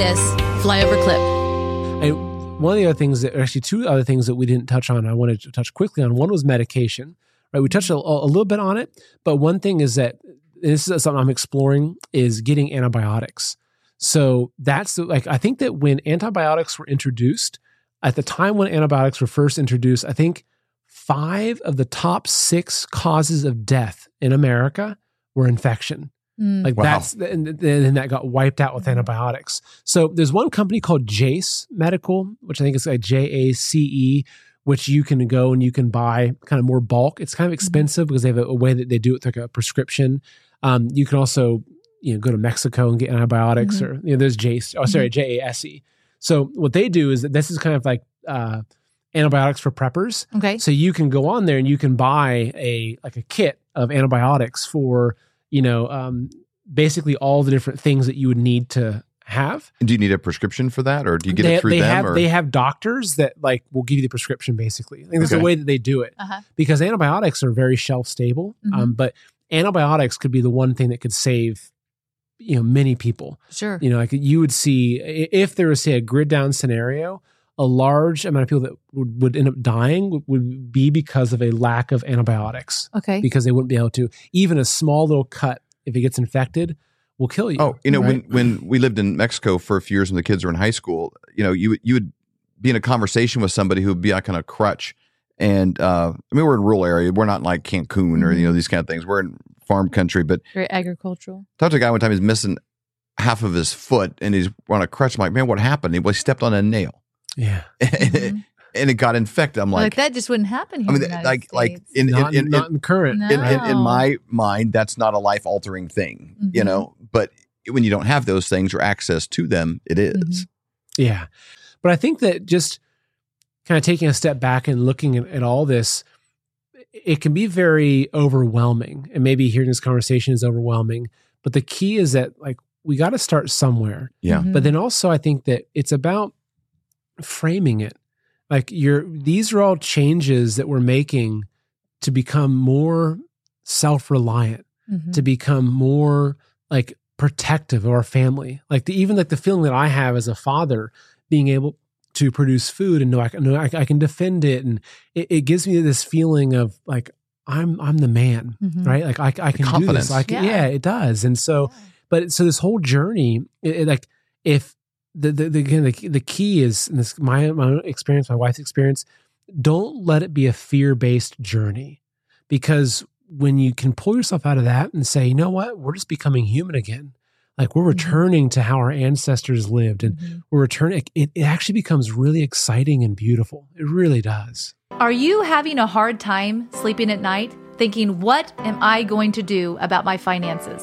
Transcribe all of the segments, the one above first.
this flyover clip. One of the other things that, actually, two other things that we didn't touch on, I wanted to touch quickly on. One was medication, right? We touched a, a little bit on it, but one thing is that this is something I'm exploring is getting antibiotics. So that's like, I think that when antibiotics were introduced, at the time when antibiotics were first introduced, I think five of the top six causes of death in America were infection. Mm. Like Wow. that's and then that got wiped out with antibiotics. So there's one company called Jase Medical, which I think is like J A C E, which you can go and you can buy kind of more bulk. It's kind of expensive because they have a, a way that they do it with like a prescription. Um, you can also you know go to Mexico and get antibiotics, or you know there's Jase. Oh, sorry, J A S E. So what they do is that this is kind of like uh, antibiotics for preppers. Okay. So you can go on there and you can buy a like a kit of antibiotics for you know um, basically all the different things that you would need to have. Do you need a prescription for that, or do you get they, it through they them? have or? they have doctors that like will give you the prescription basically. I think that's Okay. the way that they do it Uh-huh. because antibiotics are very shelf stable. Um, but antibiotics could be the one thing that could save you know many people. Sure. You know, like you would see if there was say a grid down scenario, a large amount of people that would, would end up dying would, would be because of a lack of antibiotics Okay. because they wouldn't be able to. Even a small little cut, if it gets infected, will kill you. Oh, you know, right? when when we lived in Mexico for a few years when the kids were in high school, you know, you would- you would be in a conversation with somebody who would be like on a crutch, and uh, I mean, we're in a rural area. We're not like Cancun or you know these kind of things. We're in farm country, but Very agricultural. talked to a guy one time. He's missing half of his foot, and he's on a crutch. I'm like, man, what happened? He was stepped on a nail, yeah, Mhm. and it got infected. I'm like, like, that just wouldn't happen here. I mean, the United like like States. in in, not, in, not in current. No. in, in, in my mind, that's not a life altering thing, you Mhm. know. But when you don't have those things or access to them, it is. Mhm. Yeah. But I think that just kind of taking a step back and looking at, at all this, it can be very overwhelming. And maybe hearing this conversation is overwhelming. But the key is that, like, we got to start somewhere. Yeah. Mhm. But then also, I think that it's about framing it. Like, you're, these are all changes that we're making to become more self reliant Mhm. to become more like protective of our family. Like the, even like the feeling that I have as a father, being able to produce food and know I can, know I, I can defend it, and it, it gives me this feeling of like I'm I'm the man, Mhm. right? Like I, I can do this. Like Yeah. yeah. it does. And so, but so this whole journey, it, it, like if the the the, again, the the key is this my my own experience, my wife's experience. Don't let it be a fear based journey, because when you can pull yourself out of that and say, you know what, we're just becoming human again. Like we're Mhm. returning to how our ancestors lived, and Mhm. we're returning. It, it actually becomes really exciting and beautiful. It really does. Are you having a hard time sleeping at night, thinking, what am I going to do about my finances?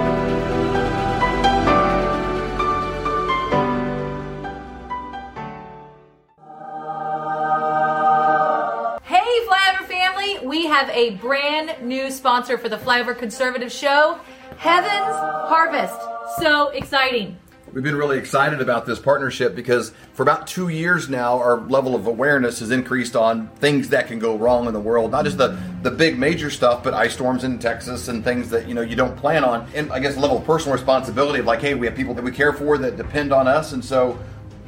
Have a brand new sponsor for the Flyover Conservative Show, Heaven's Harvest. So exciting! We've been really excited about this partnership because for about two years now, our level of awareness has increased on things that can go wrong in the world. Not just the, the big major stuff, but ice storms in Texas and things that you know you don't plan on. And I guess level of personal responsibility of like, hey, we have people that we care for that depend on us, and so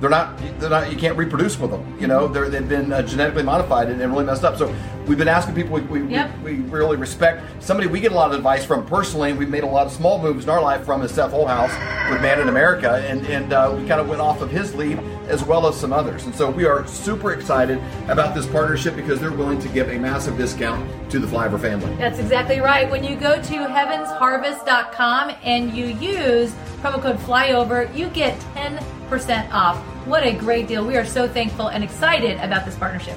they're not they're not you can't reproduce with them you know? They have been uh, genetically modified and, and, really messed up. So we've been asking people we, we, yep. we, we, really respect somebody we get a lot of advice from personally and we've made a lot of small moves in our life from is seth Holehouse with man in america and, and uh, we kind of went off of his lead as well as some others and so we are super excited about this partnership because they're willing to give a massive discount to the flyover family that's exactly right when you go to heavensharvest.com and you use promo code flyover you get 10 percent off. What a great deal. We are so thankful and excited about this partnership.